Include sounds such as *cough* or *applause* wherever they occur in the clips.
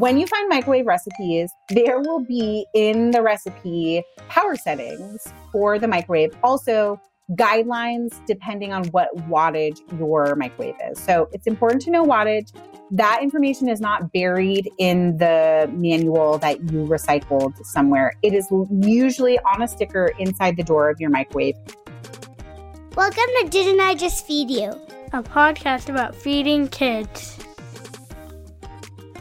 When you find microwave recipes, there will be in the recipe power settings for the microwave. Also, guidelines depending on what wattage your microwave is. So it's important to know wattage. That information is not buried in the manual that you recycled somewhere. It is usually on a sticker inside the door of your microwave. Welcome to Didn't I Just Feed You? A podcast about feeding kids.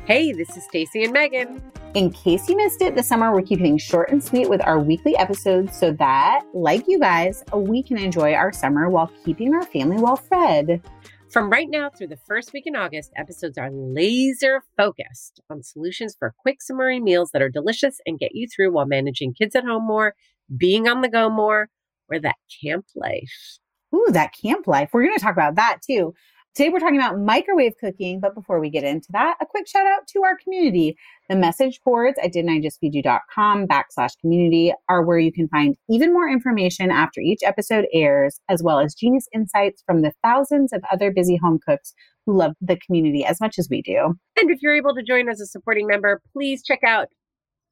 Hey, this is Stacy and Megan. In case you missed it, this summer we're keeping short and sweet with our weekly episodes so that, like you guys, we can enjoy our summer while keeping our family well fed. From right now through the first week in August, episodes are laser focused on solutions for quick summery meals that are delicious and get you through while managing kids at home more, being on the go more, or that camp life. Ooh, that camp life. We're going to talk about that too. Today we're talking about microwave cooking, but before we get into that, a quick shout out to our community. The message boards at didn'tijustfeedyou.com backslash community are where you can find even more information after each episode airs, as well as genius insights from the thousands of other busy home cooks who love the community as much as we do. And if you're able to join as a supporting member, please check out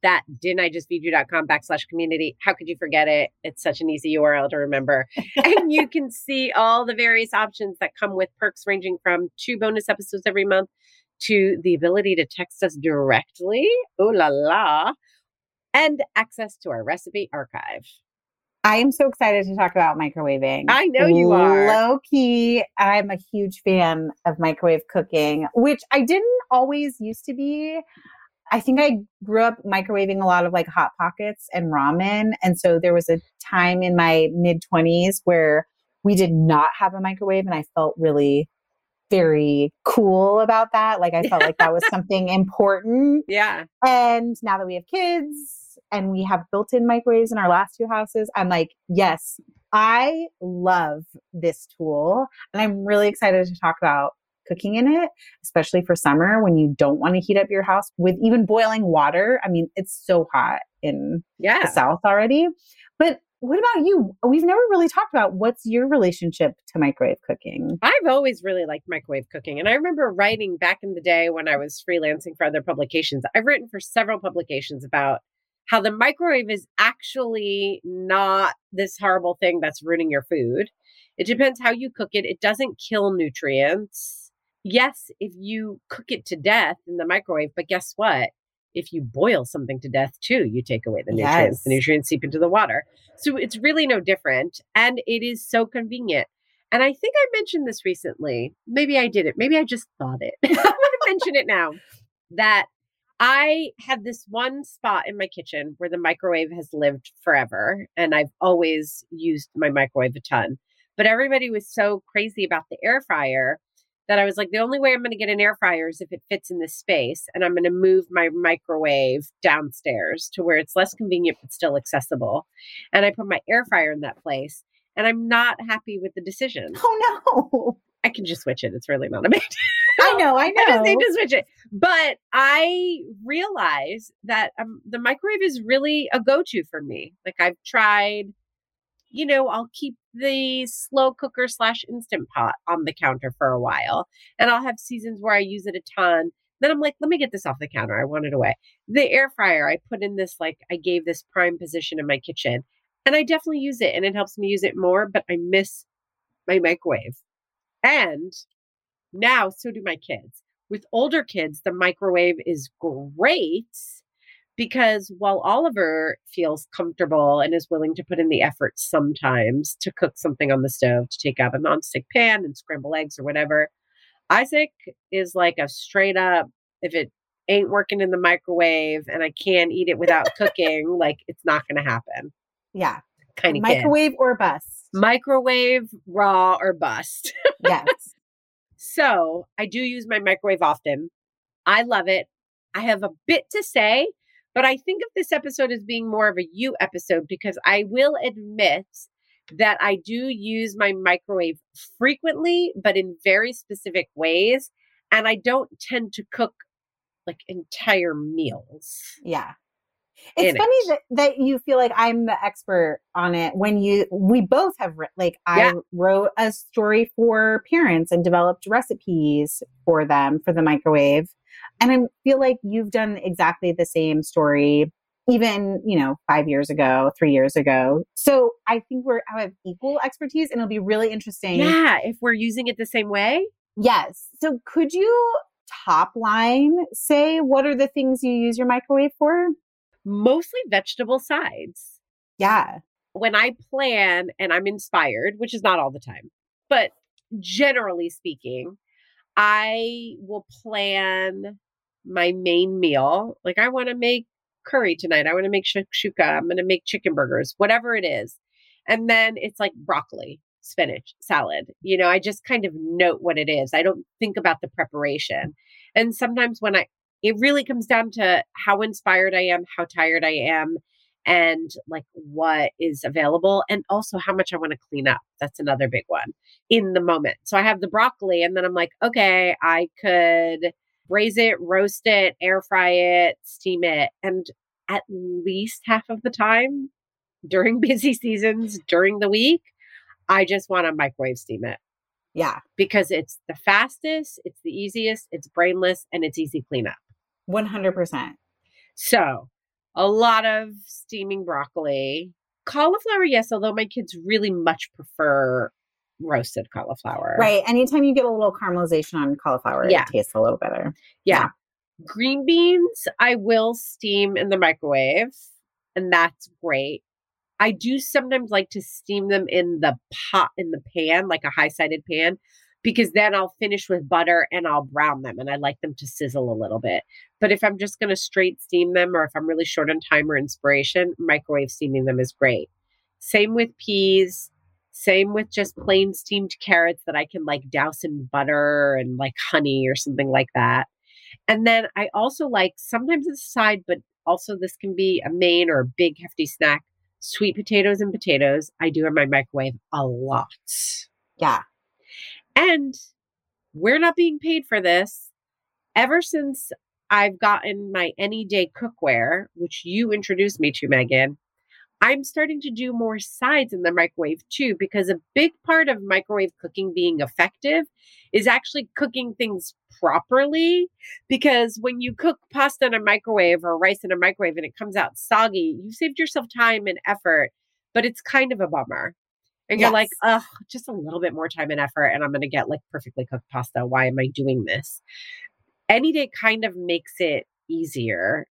that didn't I just feed you.com backslash community. How could you forget it? It's such an easy URL to remember. and you *laughs* can see all the various options that come with perks ranging from two bonus episodes every month to the ability to text us directly. Ooh la la. And access to our recipe archive. I am so excited to talk about microwaving. I know you are. Low key, I'm a huge fan of microwave cooking, which I didn't always used to be. I think I grew up microwaving a lot of like hot pockets and ramen. And so there was a time in my mid 20s where we did not have a microwave and I felt really very cool about that. Like I felt like that was *laughs* something important. Yeah. And now that we have kids and we have built in microwaves in our last two houses, I'm like, yes, I love this tool. And I'm really excited to talk about cooking in it, especially for summer when you don't want to heat up your house with even boiling water. I mean, it's so hot in yeah. the South already. But what about you? We've never really talked about what's your relationship to microwave cooking. I've always really liked microwave cooking. And I remember writing back in the day when I was freelancing for other publications. I've written for several publications about how the microwave is actually not this horrible thing that's ruining your food. It depends how you cook it. It doesn't kill nutrients yes, if you cook it to death in the microwave, but guess what? If you boil something to death too, you take away the nutrients. Yes. The nutrients seep into the water. So it's really no different. And it is so convenient. And I think I mentioned this recently. Maybe I did it. Maybe I just thought it. I'm going to mention it now that I have this one spot in my kitchen where the microwave has lived forever. And I've always used my microwave a ton. But everybody was so crazy about the air fryer that I was like, the only way I'm going to get an air fryer is if it fits in this space. And I'm going to move my microwave downstairs to where it's less convenient, but still accessible. And I put my air fryer in that place. And I'm not happy with the decision. Oh, no. I can just switch it. It's really not a big *laughs* I know, I know. *laughs* I just need to switch it. But I realize that um, the microwave is really a go to for me. Like I've tried you know, I'll keep the slow cooker slash instant pot on the counter for a while. And I'll have seasons where I use it a ton. Then I'm like, let me get this off the counter. I want it away. The air fryer, I put in this, like, I gave this prime position in my kitchen. And I definitely use it and it helps me use it more, but I miss my microwave. And now, so do my kids. With older kids, the microwave is great because while Oliver feels comfortable and is willing to put in the effort sometimes to cook something on the stove, to take out a nonstick pan and scramble eggs or whatever, Isaac is like a straight up, if it ain't working in the microwave and I can't eat it without *laughs* cooking, like it's not going to happen. Yeah. Kind of microwave kid. or bust. Microwave, raw, or bust. yes. *laughs* So I do use my microwave often. I love it. I have a bit to say, but I think of this episode as being more of a you episode because I will admit that I do use my microwave frequently, but in very specific ways. And I don't tend to cook like entire meals. Yeah. It's funny it. that, that you feel like I'm the expert on it when you, we both have, like, I yeah. wrote a story for parents and developed recipes for them for the microwave. And I feel like you've done exactly the same story, even, you know, five years ago, three years ago. So I think we're, I have equal expertise and it'll be really interesting. Yeah. If we're using it the same way. Yes. So could you top line say what are the things you use your microwave for? Mostly vegetable sides. Yeah. When I plan and I'm inspired, which is not all the time, but generally speaking, I will plan my main meal. Like I want to make curry tonight. I want to make shakshuka. I'm going to make chicken burgers, whatever it is. And then it's like broccoli, spinach, salad. You know, I just kind of note what it is. I don't think about the preparation. And sometimes when I, it really comes down to how inspired I am, how tired I am, and like what is available, and also how much I want to clean up. That's another big one in the moment. So I have the broccoli, and then I'm like, okay, I could braise it, roast it, air fry it, steam it. And at least half of the time during *laughs* busy seasons, during the week, I just want to microwave steam it. Yeah. Because it's the fastest, it's the easiest, it's brainless, and it's easy cleanup. 100%. So, a lot of steaming broccoli. Cauliflower, yes, although my kids really much prefer roasted cauliflower. Right. Anytime you get a little caramelization on cauliflower, yeah. it tastes a little better. Yeah. yeah. Green beans, I will steam in the microwave, and that's great. I do sometimes like to steam them in the pot, in the pan, like a high sided pan, because then I'll finish with butter and I'll brown them and I like them to sizzle a little bit. But if I'm just going to straight steam them or if I'm really short on time or inspiration, microwave steaming them is great. Same with peas. Same with just plain steamed carrots that I can like douse in butter and like honey or something like that. And then I also like sometimes it's a side, but also this can be a main or a big hefty snack. Sweet potatoes and potatoes. I do in my microwave a lot. Yeah. And we're not being paid for this. Ever since I've gotten my Anyday cookware, which you introduced me to, Megan, I'm starting to do more sides in the microwave too, because a big part of microwave cooking being effective is actually cooking things properly. Because when you cook pasta in a microwave or rice in a microwave and it comes out soggy, you've saved yourself time and effort, but it's kind of a bummer. And you're like, oh, just a little bit more time and effort, and I'm going to get like perfectly cooked pasta. Why am I doing this? Anyday kind of makes it easier.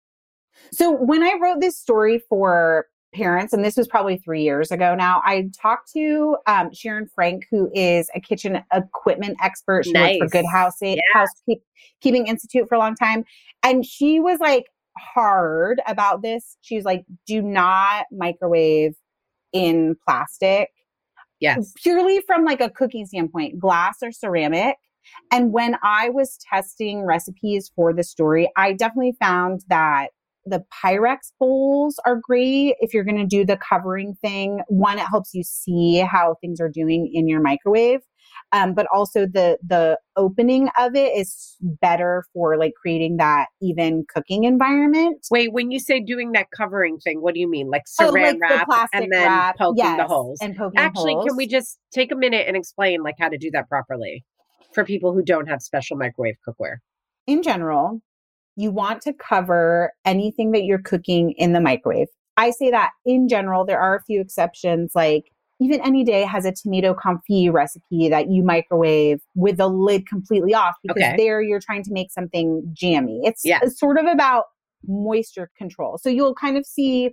So when I wrote this story for parents, and this was probably three years ago now, I talked to um, Sharon Frank, who is a kitchen equipment expert. She nice. worked for Good House, yeah. Housekeeping Institute for a long time. And she was like hard about this. She's like, do not microwave in plastic. Yes. Purely from like a cooking standpoint, glass or ceramic. And when I was testing recipes for the story, I definitely found that the Pyrex bowls are great if you're going to do the covering thing. One, it helps you see how things are doing in your microwave. Um, but also the the opening of it is better for like creating that even cooking environment. Wait, when you say doing that covering thing, what do you mean? Like saran oh, like wrap and then wrap, poking yes, the holes. And poking Actually, holes. can we just take a minute and explain like how to do that properly for people who don't have special microwave cookware? In general, you want to cover anything that you're cooking in the microwave. I say that in general, there are a few exceptions, like even Anyday has a tomato confit recipe that you microwave with the lid completely off because okay. there you're trying to make something jammy. It's, yeah. it's sort of about moisture control. So you'll kind of see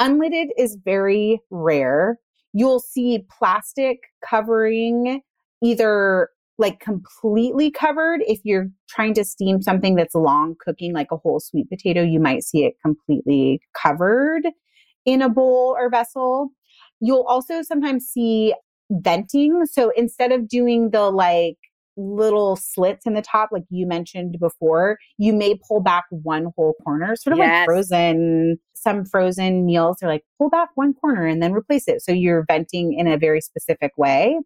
unlidded is very rare. You'll see plastic covering either like completely covered. If you're trying to steam something that's long cooking, like a whole sweet potato, you might see it completely covered in a bowl or vessel. You'll also sometimes see venting. So instead of doing the like little slits in the top, like you mentioned before, you may pull back one whole corner, sort of Yes. like frozen. Some frozen meals are like pull back one corner and then replace it. So you're venting in a very specific way.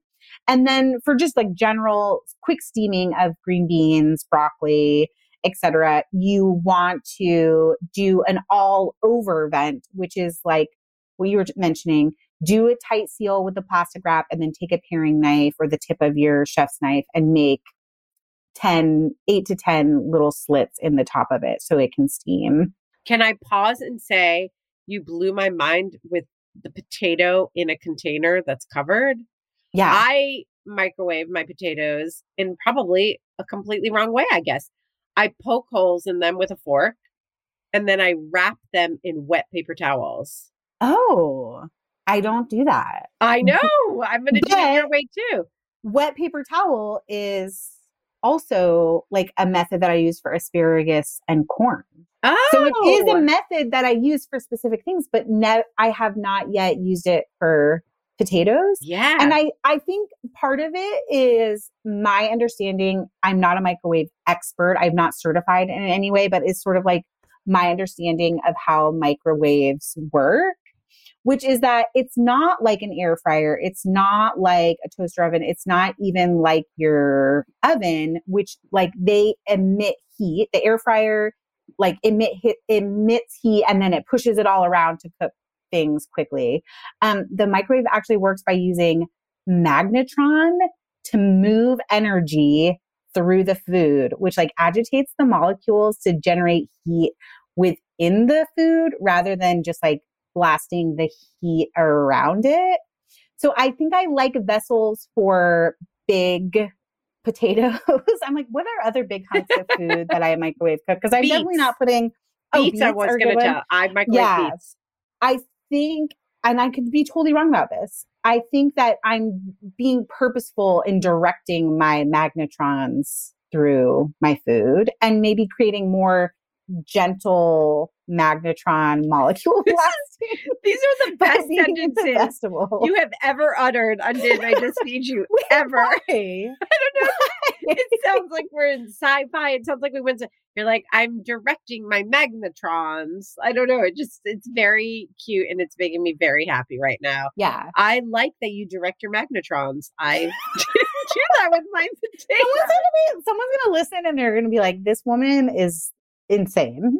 And then for just like general quick steaming of green beans, broccoli, etc., you want to do an all over vent, which is like what you were mentioning. Do a tight seal with the plastic wrap and then take a paring knife or the tip of your chef's knife and make 10, 8 to 10 little slits in the top of it so it can steam. Can I pause and say you blew my mind with the potato in a container that's covered? Yeah. I microwave my potatoes in probably a completely wrong way, I guess. I poke holes in them with a fork and then I wrap them in wet paper towels. oh, I don't do that. I *laughs* know. I'm going to do it your way too. wet paper towel is also like a method that I use for asparagus and corn. Oh, So it is a oh! method that I use for specific things, but ne- I have not yet used it for potatoes. yeah. And I, I think part of it is my understanding. I'm not a microwave expert. I'm not certified in any way, but it's sort of like my understanding of how microwaves work, which is that it's not like an air fryer. It's not like a toaster oven. It's not even like your oven, which like they emit heat. The air fryer like emit hit, emits heat and then it pushes it all around to cook things quickly. Um, the microwave actually works by using magnetron to move energy through the food, which like agitates the molecules to generate heat within the food rather than just like blasting the heat around it. So I think I like vessels for big potatoes. *laughs* I'm like, what are other big *laughs* hunks of food that I microwave cook? Because I'm definitely not putting oh, beets, I was going to tell. I microwave Yeah. beets. I think, and I could be totally wrong about this. I think that I'm being purposeful in directing my magnetrons through my food and maybe creating more gentle magnetron molecule blasting These are the *laughs* best the sentences festival. you have ever uttered on Did I Just Feed You *laughs* ever. Why? *laughs* I don't know. It sounds like we're in sci-fi. It sounds like we went to. You're like, I'm directing my magnetrons. I don't know. It just, it's very cute and it's making me very happy right now. yeah. I like that you direct your magnetrons. I do that with my Someone's gonna, be, someone's gonna listen and they're gonna be like, this woman is insane.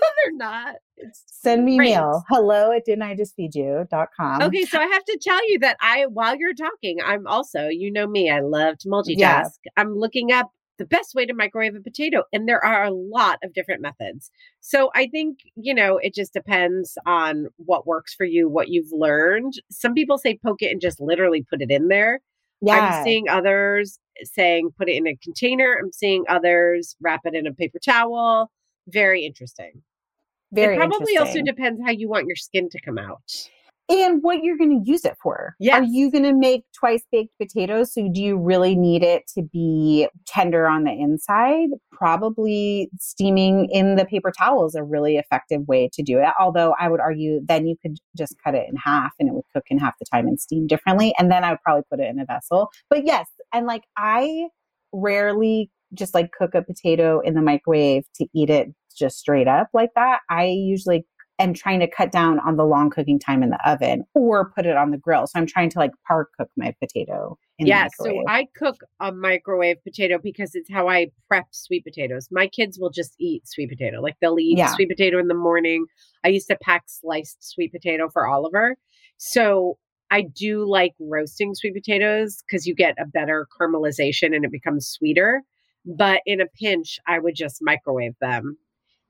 *laughs* They're not. It's Send me great. mail. Hello at didn't I just feed you.com. Okay, so I have to tell you that I, while you're talking, I'm also, you know me, I love to multitask. Yeah. I'm looking up the best way to microwave a potato, and there are a lot of different methods. So I think, you know, it just depends on what works for you, what you've learned. Some people say poke it and just literally put it in there. Yeah. I'm seeing others saying put it in a container. I'm seeing others wrap it in a paper towel. Very interesting. Very it probably also depends how you want your skin to come out. and what you're going to use it for. Are you going to make twice baked potatoes? So do you really need it to be tender on the inside? Probably steaming in the paper towel is a really effective way to do it. Although I would argue then you could just cut it in half and it would cook in half the time and steam differently. And then I would probably put it in a vessel. But yes, and like I rarely just like cook a potato in the microwave to eat it just straight up like that. I usually am trying to cut down on the long cooking time in the oven or put it on the grill. So I'm trying to like par cook my potato in yeah, so. I cook a microwave potato because it's how I prep sweet potatoes. My kids will just eat sweet potato. Like they'll eat Yeah. sweet potato in the morning. I used to pack sliced sweet potato for Oliver. So I do like roasting sweet potatoes because you get a better caramelization and it becomes sweeter. But in a pinch, I would just microwave them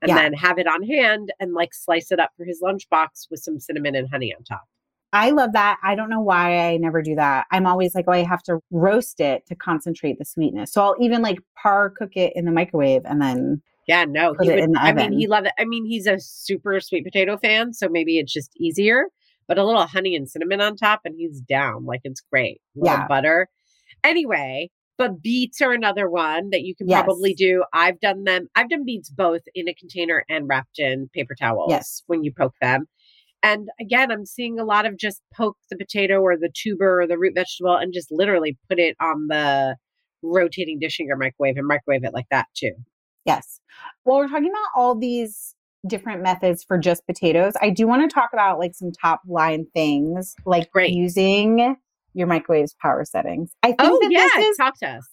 and Yeah. then have it on hand and like slice it up for his lunchbox with some cinnamon and honey on top. I love that. I don't know why I never do that. I'm always like, oh, I have to roast it to concentrate the sweetness. So I'll even like par cook it in the microwave and then Yeah, no, Put he it would, in the I mean, he loved it. I mean, he's a super sweet potato fan, so maybe it's just easier. But a little honey and cinnamon on top, and he's down. Like it's great. Yeah. butter. Anyway, but beets are another one that you can Yes. probably do. I've done them. I've done beets both in a container and wrapped in paper towels Yes. when you poke them. And again, I'm seeing a lot of just poke the potato or the tuber or the root vegetable and just literally put it on the rotating dish in your microwave and microwave it like that too. Yes. Well, we're talking about all these different methods for just potatoes. I do want to talk about like some top line things like Great. using your microwave's power settings. I think Oh, that yeah. this is Talk to us.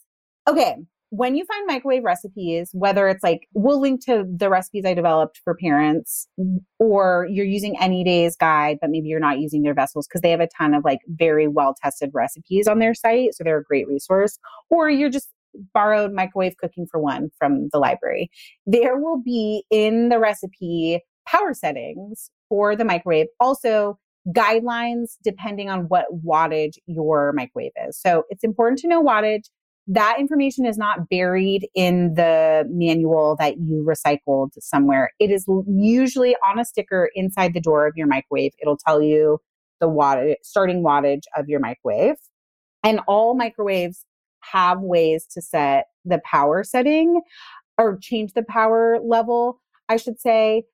okay. When you find microwave recipes, whether it's like we'll link to the recipes I developed for parents, or you're using Anyday's guide, but maybe you're not using their vessels because they have a ton of like very well tested recipes on their site. So they're a great resource. Or you're just borrowed microwave cooking for one from the library. There will be in the recipe power settings for the microwave. Also, guidelines depending on what wattage your microwave is. So it's important to know wattage that information is not buried in the manual that you recycled somewhere. It is usually on a sticker inside the door of your microwave. It'll tell you the wattage, starting wattage of your microwave. And all microwaves have ways to set the power setting or change the power level, I should say.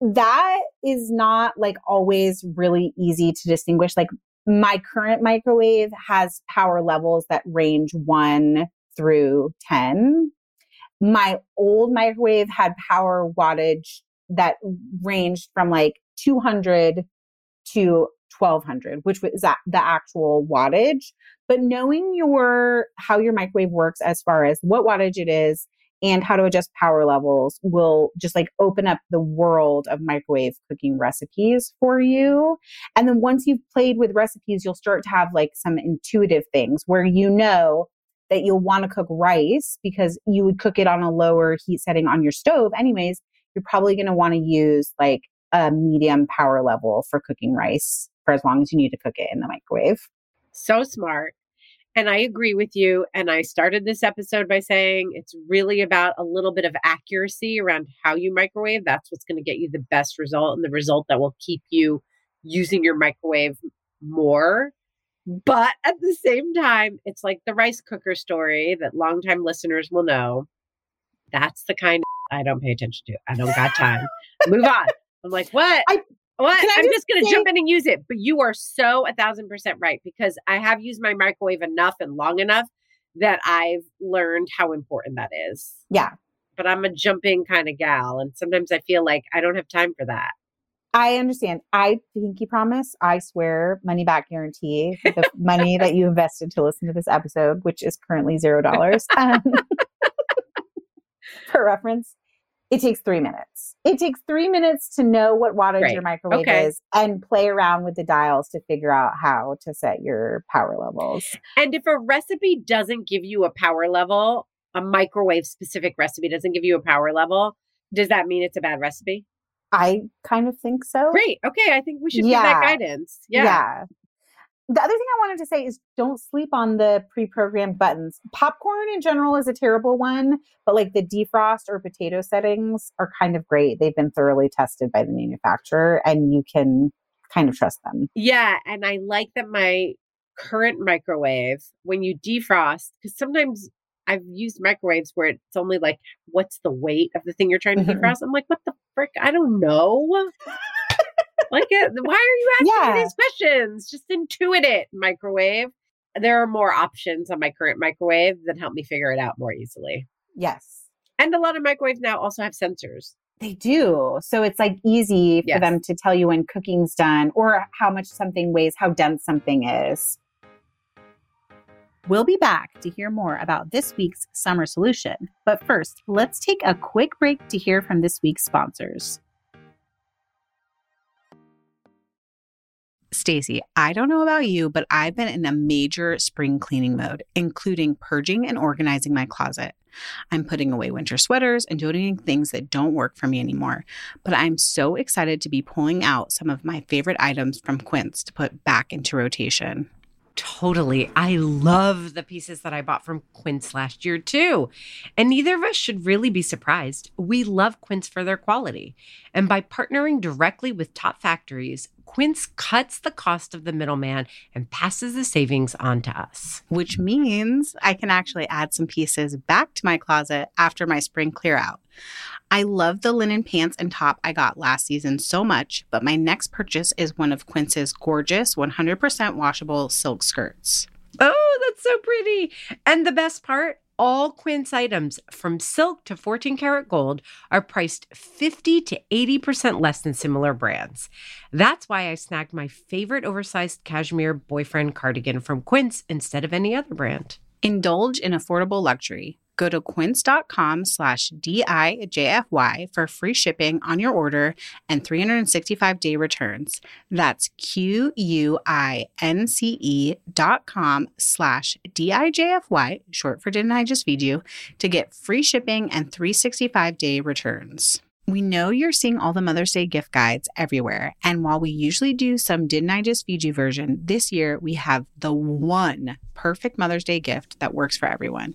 That is not like always really easy to distinguish. Like my current microwave has power levels that range one through 10. My old microwave had power wattage that ranged from like 200 to 1200, which was that the actual wattage. But knowing your how your microwave works as far as what wattage it is and how to adjust power levels will just like open up the world of microwave cooking recipes for you. And then once you've played with recipes, you'll start to have like some intuitive things where you know that you'll want to cook rice because you would cook it on a lower heat setting on your stove anyways. You're probably going to want to use like a medium power level for cooking rice for as long as you need to cook it in the microwave. So smart. And I agree with you. And I started this episode by saying it's really about a little bit of accuracy around how you microwave. That's what's going to get you the best result and the result that will keep you using your microwave more. But at the same time, it's like the rice cooker story that longtime listeners will know. That's the kind I don't pay attention to. I don't got time. Move on. I'm like, what? I- what? Can I'm just just going to jump in and use it. But you are so a thousand percent right because I have used my microwave enough and long enough that I've learned how important that is. Yeah. But I'm a jumping kind of gal. And sometimes I feel like I don't have time for that. I understand. I pinky promise, I swear, money back guarantee the money that you *laughs* invested to listen to this episode, which is currently zero dollars. Um, *laughs* *laughs* for reference, it takes three minutes. It takes three minutes to know what wattage Great. your microwave Okay. is and play around with the dials to figure out how to set your power levels. And if a recipe doesn't give you a power level, a microwave specific recipe doesn't give you a power level, does that mean it's a bad recipe? I kind of think so. Great. Okay. I think we should give that Yeah. guidance. Yeah. The other thing I wanted to say is don't sleep on the pre programmed buttons. Popcorn in general is a terrible one, but like the defrost or potato settings are kind of great. They've been thoroughly tested by the manufacturer and you can kind of trust them. Yeah, and I like that my current microwave, when you defrost, because sometimes I've used microwaves where it's only like, what's the weight of the thing you're trying to Mhm. defrost? I'm like, what the frick? I don't know. Like, uh, why are you asking me Yeah. these questions? Just intuit it, microwave. There are more options on my current microwave that help me figure it out more easily. Yes. And a lot of microwaves now also have sensors. They do. So it's like easy for Yes. them to tell you when cooking's done or how much something weighs, how dense something is. We'll be back to hear more about this week's summer solution. But first, let's take a quick break to hear from this week's sponsors. Stacy, I don't know about you, but I've been in a major spring cleaning mode, including purging and organizing my closet. I'm putting away winter sweaters and donating things that don't work for me anymore. But I'm so excited to be pulling out some of my favorite items from Quince to put back into rotation. Totally. I love the pieces that I bought from Quince last year, too. And neither of us should really be surprised. We love Quince for their quality. And by partnering directly with top factories, Quince cuts the cost of the middleman and passes the savings on to us. which means I can actually add some pieces back to my closet after my spring clear out. I love the linen pants and top I got last season so much, but my next purchase is one of Quince's gorgeous 100% washable silk skirts. Oh, that's so pretty. And the best part all Quince items from silk to 14 karat gold are priced 50 to 80% less than similar brands. That's why I snagged my favorite oversized cashmere boyfriend cardigan from Quince instead of any other brand. Indulge in affordable luxury. Go to quince.com slash DIJFY for free shipping on your order and 365 day returns. That's Q U I N C E dot com slash DIJFY, short for Didn't I Just Feed You, to get free shipping and 365 day returns. We know you're seeing all the Mother's Day gift guides everywhere. And while we usually do some Didn't I Just Feed You version, this year we have the one perfect Mother's Day gift that works for everyone,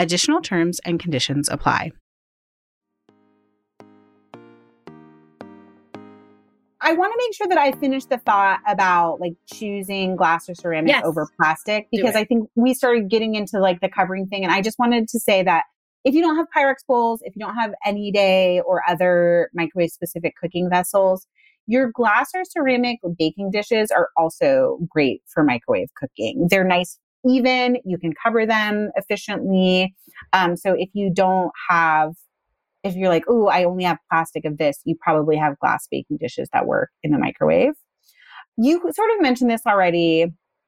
Additional terms and conditions apply. I want to make sure that I finish the thought about like choosing glass or ceramic Yes. over plastic because. I think we started getting into like the covering thing. And I just wanted to say that if you don't have Pyrex bowls, if you don't have Anyday or other microwave specific cooking vessels, your glass or ceramic baking dishes are also great for microwave cooking. They're nice, even. You can cover them efficiently. Um, so if you don't have, if you're like, oh, I only have plastic of this, you probably have glass baking dishes that work in the microwave. You sort of mentioned this already,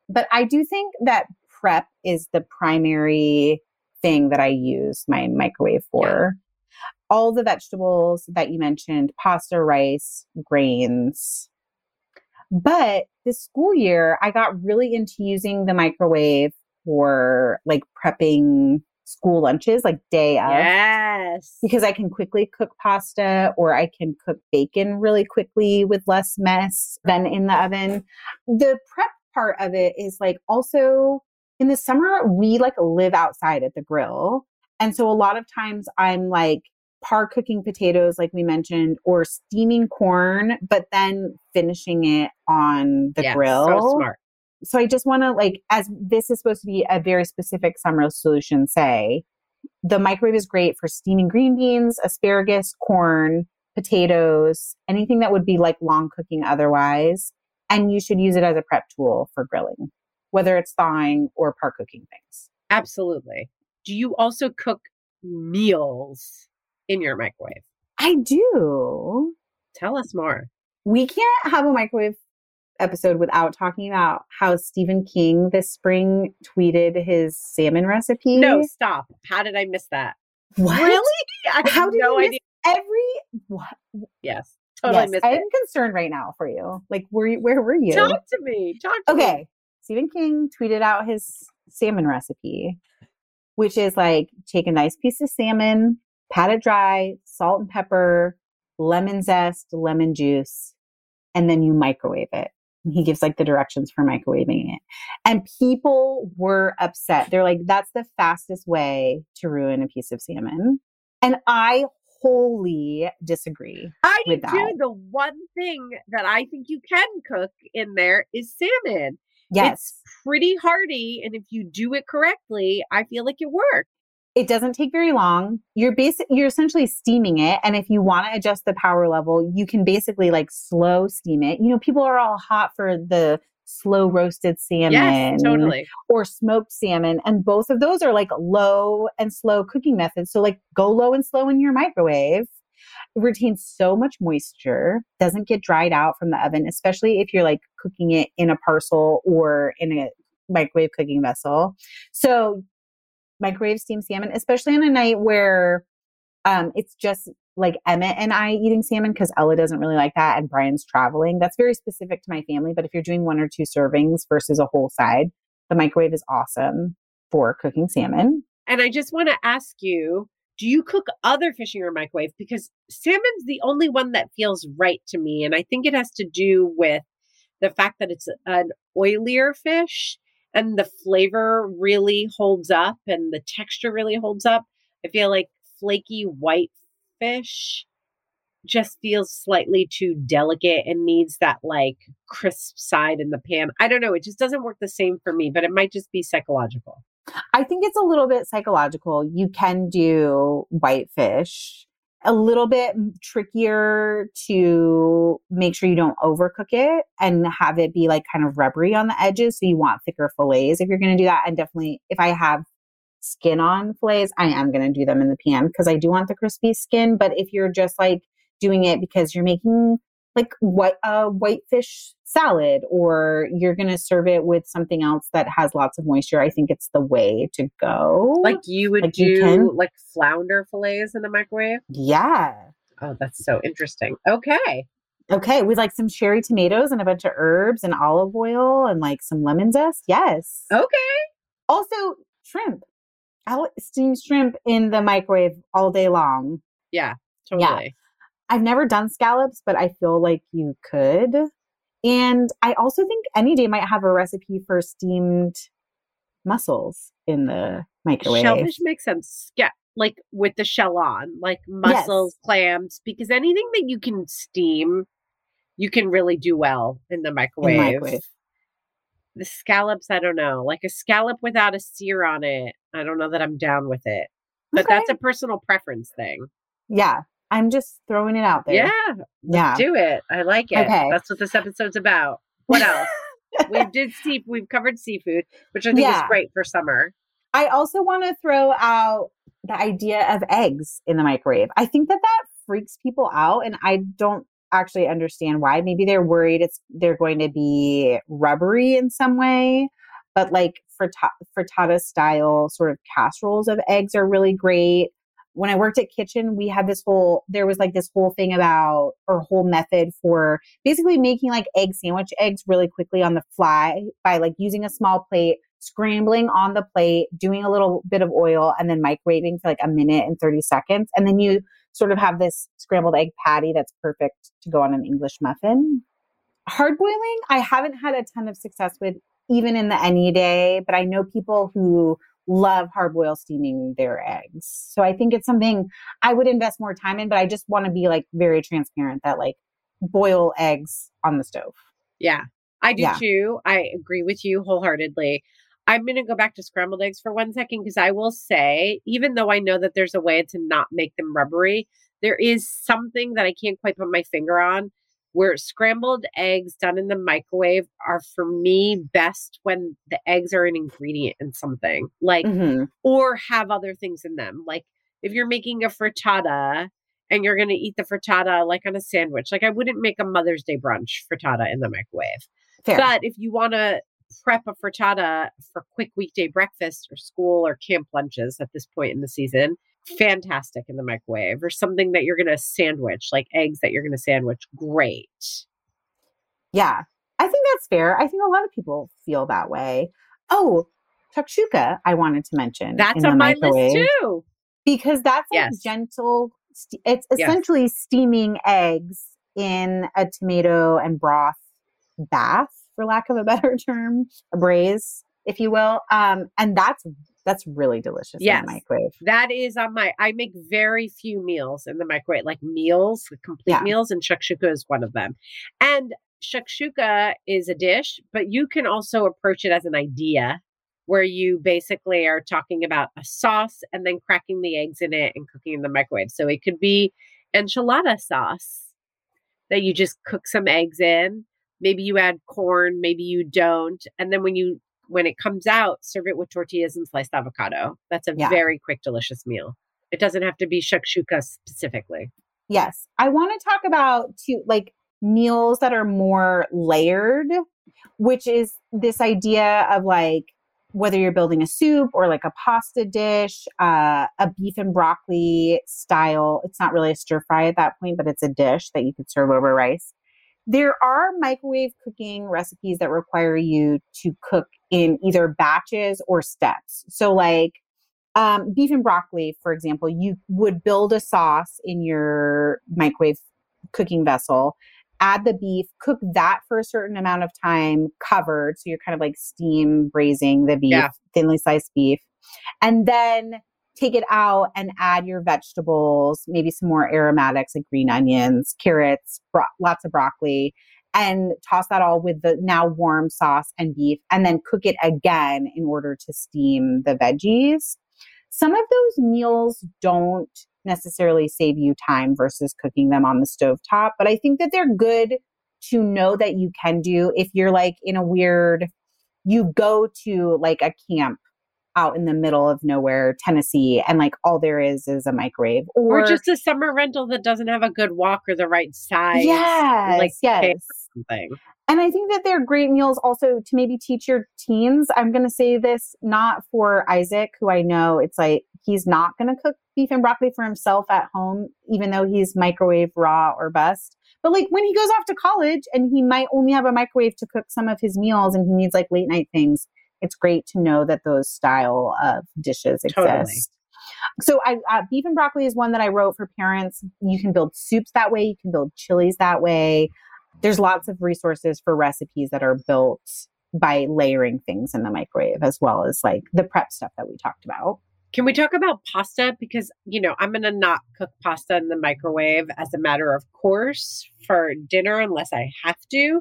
but I do think that prep is the primary thing that I use my microwave for. All the vegetables that you mentioned, pasta, rice, grains. But this school year, I got really into using the microwave for like prepping school lunches, like day of Yes. because I can quickly cook pasta or I can cook bacon really quickly with less mess than in the oven. The prep part of it is like also in the summer, we like live outside at the grill. And so a lot of times I'm like par cooking potatoes, like we mentioned, or steaming corn, but then finishing it on the Yes, grill So smart. so I just want to like, as this is supposed to be a very specific summer solution, say the microwave is great for steaming green beans, asparagus, corn, potatoes, anything that would be like long cooking otherwise. And you should use it as a prep tool for grilling, whether it's thawing or par cooking things. Absolutely. Do you also cook meals in your microwave? I do. Tell us more. We can't have a microwave episode without talking about how Stephen King this spring tweeted his salmon recipe. No, stop. How did I miss that? What? Really? I How have did no idea. every what? Yes. Totally yes, missed I it. am concerned right now for you. Like, were you, where were you? Talk to me. Talk to me. Okay. Stephen King tweeted out his salmon recipe, which is like take a nice piece of salmon, pat it dry, salt and pepper, lemon zest, lemon juice, and then you microwave it. He gives like the directions for microwaving it. And people were upset. They're like, that's the fastest way to ruin a piece of salmon. And I wholly disagree. I do with too. that. The one thing that I think you can cook in there is salmon. Yes. It's pretty hearty. And if you do it correctly, I feel like it works. It doesn't take very long. You're basic you're essentially steaming it and if you want to adjust the power level, you can basically like slow steam it. You know, people are all hot for the slow roasted salmon Yes, totally. or smoked salmon and both of those are like low and slow cooking methods. So like go low and slow in your microwave. It retains so much moisture, doesn't get dried out from the oven, especially if you're like cooking it in a parcel or in a microwave cooking vessel. So microwave steamed salmon, especially on a night where um, it's just like Emmett and I eating salmon because Ella doesn't really like that and Brian's traveling. That's very specific to my family. But if you're doing one or two servings versus a whole side, the microwave is awesome for cooking salmon. And I just want to ask you do you cook other fish in your microwave? Because salmon's the only one that feels right to me. And I think it has to do with the fact that it's an oilier fish and the flavor really holds up and the texture really holds up. I feel like flaky white fish just feels slightly too delicate and needs that like crisp side in the pan. I don't know. It just doesn't work the same for me, but it might just be psychological. I think it's a little bit psychological. You can do whitefish. A little bit trickier to make sure you don't overcook it and have it be like kind of rubbery on the edges. So you want thicker fillets if you're going to do that. And definitely, if I have skin on fillets, I am going to do them in the pan because I do want the crispy skin. But if you're just like doing it because you're making like what a whitefish salad or you're going to serve it with something else that has lots of moisture i think it's the way to go Like you would Like you do can? like flounder fillets in the microwave. yeah Oh, that's so interesting. Okay. okay with like some cherry tomatoes and a bunch of herbs and olive oil and like some lemon zest yes Okay. also shrimp i'll steam shrimp in the microwave all day long Yeah, Yeah. I've never done scallops, but I feel like you could. And I also think Anyday might have a recipe for steamed mussels in the microwave. Shellfish makes sense. Yeah, like with the shell on, like mussels, clams, because anything that you can steam, you can really do well in the in microwave. the microwave. The scallops, I don't know. Like a scallop without a sear on it, I don't know that I'm down with it. But Okay. that's a personal preference thing. Yeah. I'm just throwing it out there. Yeah, Yeah. do it. I like it. Okay. That's what this episode's about. What else? we did sea we've covered seafood, which I think Yeah. is great for summer. I also want to throw out the idea of eggs in the microwave. I think that that freaks people out, and I don't actually understand why. Maybe they're worried it's they're going to be rubbery in some way, but like frittata, frittata style sort of casseroles of eggs are really great. When I worked at Kitchn, we had this whole there was like this whole thing about or whole method for basically making like egg sandwich eggs really quickly on the fly by like using a small plate scrambling on the plate, doing a little bit of oil, and then microwaving for like a minute and 30 seconds. And then you sort of have this scrambled egg patty that's perfect to go on an English muffin. Hard boiling, I haven't had a ton of success with, even in the Anyday, but I know people who love hard boil steaming their eggs. So I think it's something I would invest more time in, but I just want to be like very transparent that like boil eggs on the stove. Yeah. I do Yeah. too. I agree with you wholeheartedly. I'm going to go back to scrambled eggs for one second because I will say, even though I know that there's a way to not make them rubbery, there is something that I can't quite put my finger on where scrambled eggs done in the microwave are for me best when the eggs are an ingredient in something like Mhm. or have other things in them like if you're making a frittata and you're going to eat the frittata like on a sandwich like i wouldn't make a mother's day brunch frittata in the microwave Fair. but if you want to prep a frittata for quick weekday breakfast or school or camp lunches at this point in the season fantastic in the microwave or something that you're going to sandwich like eggs that you're going to sandwich great Yeah, I think that's fair. I think a lot of people feel that way. Oh, shakshuka, I wanted to mention. that's on my list too because that's like Yes. gentle. St- it's Yes. essentially steaming eggs in a tomato and broth bath, for lack of a *laughs* better term, a braise, if you will. Um, and that's that's really delicious the microwave. That is on my. I make very few meals in the microwave, like meals, complete Yeah. meals, and shakshuka is one of them. And shakshuka is a dish, but you can also approach it as an idea, where you basically are talking about a sauce and then cracking the eggs in it and cooking in the microwave. So it could be enchilada sauce that you just cook some eggs in. Maybe you add corn, maybe you don't, and then when you when it comes out, serve it with tortillas and sliced avocado. That's a Yeah. very quick, delicious meal. It doesn't have to be shakshuka specifically. Yes. I want to talk about two like meals that are more layered, which is this idea of like whether you're building a soup or like a pasta dish, uh, a beef and broccoli style. It's not really a stir fry at that point, but it's a dish that you could serve over rice. There are microwave cooking recipes that require you to cook in either batches or steps. So, like um, beef and broccoli, for example, you would build a sauce in your microwave cooking vessel, add the beef, cook that for a certain amount of time covered. So you're kind of like steam braising the beef, Yeah. thinly sliced beef. And then take it out and add your vegetables, maybe some more aromatics like green onions, carrots, bro- lots of broccoli, and toss that all with the now warm sauce and beef, and then cook it again in order to steam the veggies. Some of those meals don't necessarily save you time versus cooking them on the stove top, but I think that they're good to know that you can do if you're like in a weird, you go to like a camp out in the middle of nowhere, Tennessee, and like all there is is a microwave Or, just a summer rental that doesn't have a good wok or the right size. yes, like yes. something. And I think that they're great meals also to maybe teach your teens. I'm going to say this not for Isaac, who I know it's like he's not going to cook beef and broccoli for himself at home, even though he's microwave raw or bust. But like when he goes off to college and he might only have a microwave to cook some of his meals and he needs like late night things, it's great to know that those style of dishes exist. Totally. So I uh, beef and broccoli is one that I wrote for parents. You can build soups that way. You can build chilies that way. There's lots of resources for recipes that are built by layering things in the microwave, as well as like the prep stuff that we talked about. Can we talk about pasta? Because, you know, I'm going to not cook pasta in the microwave as a matter of course for dinner unless I have to.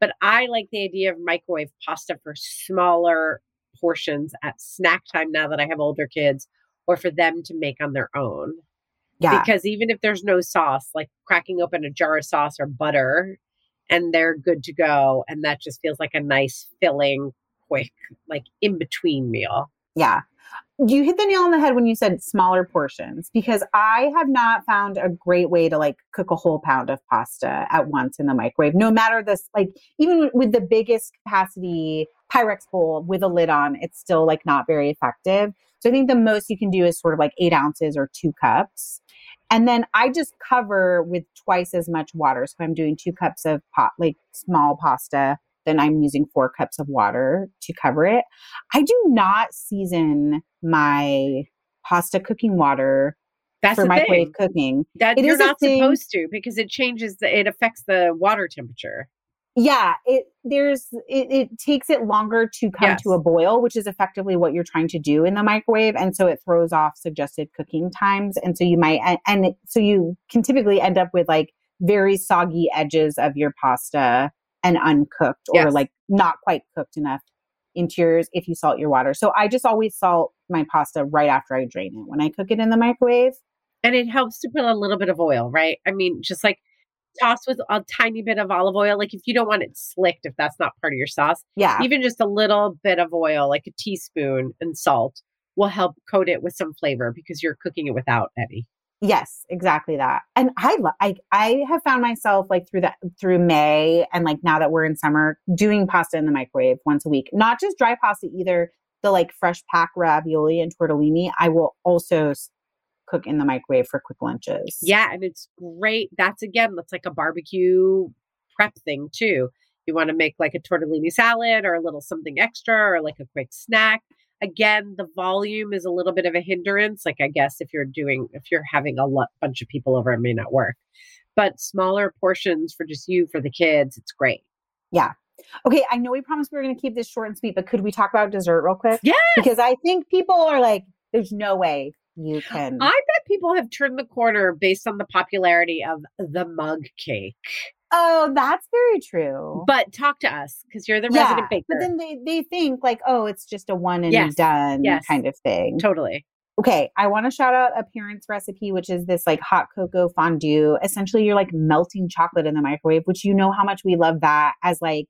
But I like the idea of microwave pasta for smaller portions at snack time now that I have older kids or for them to make on their own. Yeah, Because even if there's no sauce, like cracking open a jar of sauce or butter and they're good to go. And that just feels like a nice, filling, quick, like in between meal. yeah. You hit the nail on the head when you said smaller portions because I have not found a great way to like cook a whole pound of pasta at once in the microwave. No matter this, like even with the biggest capacity Pyrex bowl with a lid on, it's still like not very effective. So I think the most you can do is sort of like eight ounces or two cups. And then I just cover with twice as much water. So I'm doing two cups of pot, like small pasta. Then I'm using four cups of water to cover it. I do not season my pasta cooking water That's for microwave thing. cooking. That It you're not supposed to because it changes the it affects the water temperature. Yeah, it there's it, it takes it longer to come Yes. to a boil, which is effectively what you're trying to do in the microwave, and so it throws off suggested cooking times, and so you might and, and it- so you can typically end up with like very soggy edges of your pasta and uncooked or Yes. like not quite cooked enough into yours if you salt your water. So I just always salt my pasta right after I drain it. When I cook it in the microwave, And it helps to put a little bit of oil, right? I mean, just like toss with a tiny bit of olive oil. Like if you don't want it slicked, if that's not part of your sauce, yeah. even just a little bit of oil, like a teaspoon and salt, will help coat it with some flavor because you're cooking it without any. Yes, exactly that. And I I I have found myself like through that through May and like now that we're in summer doing pasta in the microwave once a week. Not just dry pasta either, the like fresh pack ravioli and tortellini, I will also cook in the microwave for quick lunches. Yeah, and it's great. That's again, that's like a barbecue prep thing too. You want to make like a tortellini salad or a little something extra or like a quick snack. Again, the volume is a little bit of a hindrance. Like I guess if you're doing if you're having a lot, bunch of people over, it may not work. But smaller portions for just you for the kids, it's great. Yeah. Okay, I know we promised we were going to keep this short and sweet, but could we talk about dessert real quick? Yeah. Because I think people are like there's no way you can I bet people have turned the corner based on the popularity of the mug cake. Oh, that's very true. But talk to us because you're the resident baker. But then they, they think like, oh, it's just a one and Yes, done yes. kind of thing. totally. Okay, I want to shout out a parent's recipe, which is this like hot cocoa fondue. Essentially, you're like melting chocolate in the microwave, which you know how much we love that as like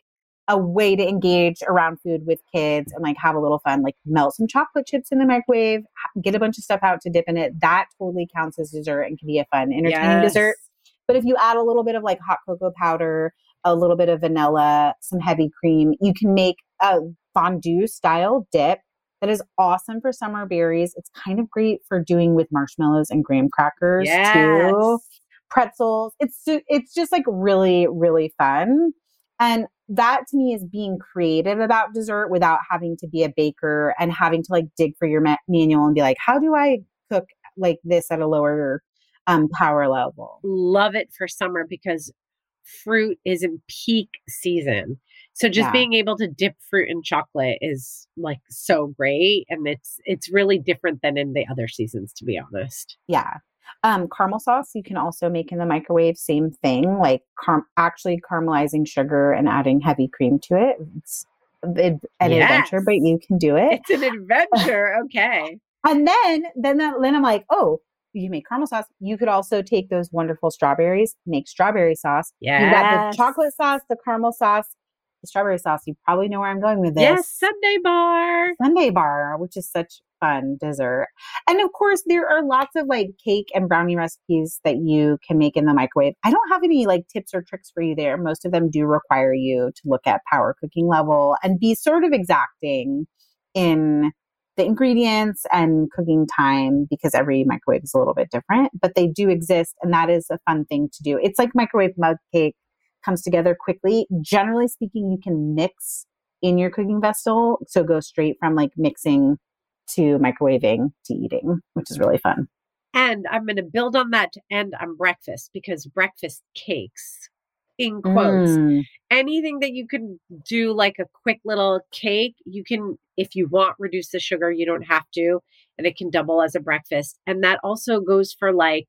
a way to engage around food with kids and like have a little fun. Like melt some chocolate chips in the microwave, get a bunch of stuff out to dip in it. That totally counts as dessert and can be a fun, entertaining dessert. But if you add a little bit of like hot cocoa powder, a little bit of vanilla, some heavy cream, you can make a fondue style dip that is awesome for summer berries. It's kind of great for doing with marshmallows and graham crackers too. Pretzels. It's it's just like really really fun. And that to me is being creative about dessert without having to be a baker and having to like dig for your ma- manual and be like, how do I cook like this at a lower um, power level? love it for summer because fruit is in peak season. So just Yeah. being able to dip fruit in chocolate is like so great and it's it's really different than in the other seasons to be honest. Yeah. Um, caramel sauce you can also make in the microwave. Same thing, like car- actually caramelizing sugar and adding heavy cream to it. It's an an adventure, but you can do it. It's an adventure. *laughs* Okay. And then, then, that, then I'm like, oh, you make caramel sauce. You could also take those wonderful strawberries, make strawberry sauce. Yeah. You got the chocolate sauce, the caramel sauce, the strawberry sauce. You probably know where I'm going with this. Yes, Sundae bar. Sundae bar, which is such fun dessert. And of course, there are lots of like cake and brownie recipes that you can make in the microwave. I don't have any like tips or tricks for you there. Most of them do require you to look at power cooking level and be sort of exacting in the ingredients and cooking time because every microwave is a little bit different, but they do exist and that is a fun thing to do. It's like microwave mug cake comes together quickly. Generally speaking, you can mix in your cooking vessel. So go straight from like mixing to microwaving to eating, which is really fun. And I'm going to build on that to end on breakfast because breakfast cakes, in quotes, Mm, anything that you can do like a quick little cake, you can, if you want, reduce the sugar. You don't have to. And it can double as a breakfast. And that also goes for like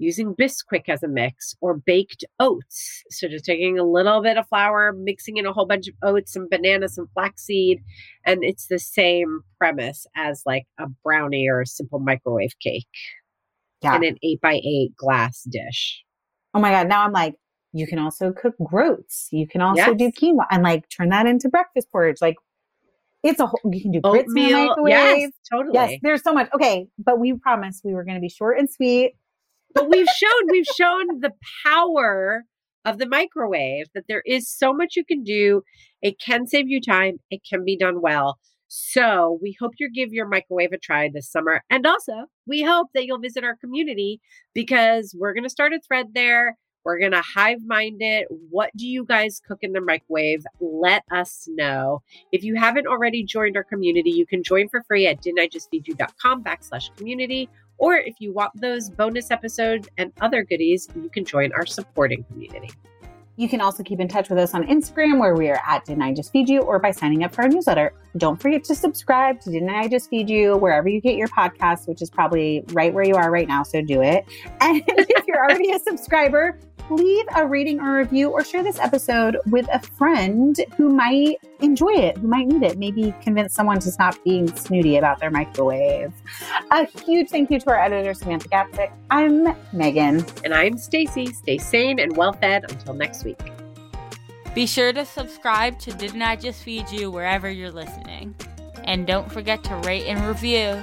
using Bisquick as a mix or baked oats. So just taking a little bit of flour, mixing in a whole bunch of oats, some bananas, some flaxseed. And it's the same premise as like a brownie or a simple microwave cake Yeah. in an eight by eight glass dish. Oh my God. Now I'm like, you can also cook groats. You can also do quinoa and like turn that into breakfast porridge. Like it's a whole, you can do grits in the Oatmeal. microwave. Yes, totally. Yes, there's so much. Okay, but we promised we were going to be short and sweet. but we've shown we've shown the power of the microwave that there is so much you can do it can save you time it can be done well so we hope you give your microwave a try this summer and also we hope that you'll visit our community because we're going to start a thread there we're going to hive mind it what do you guys cook in the microwave let us know if you haven't already joined our community you can join for free at didn'tijustfeedyou.com backslash community or if you want those bonus episodes and other goodies, you can join our supporting community. You can also keep in touch with us on Instagram where we are at Didn't I Just Feed You or by signing up for our newsletter. Don't forget to subscribe to Didn't I Just Feed You wherever you get your podcasts, which is probably right where you are right now. So do it. *laughs* And if you're already a subscriber, leave a rating or review or share this episode with a friend who might enjoy it, who might need it. Maybe convince someone to stop being snooty about their microwave. A huge thank you to our editor, Samantha Gatzik. I'm Megan. And I'm Stacy. Stay sane and well fed until next week. Be sure to subscribe to Didn't I Just Feed You wherever you're listening. And don't forget to rate and review.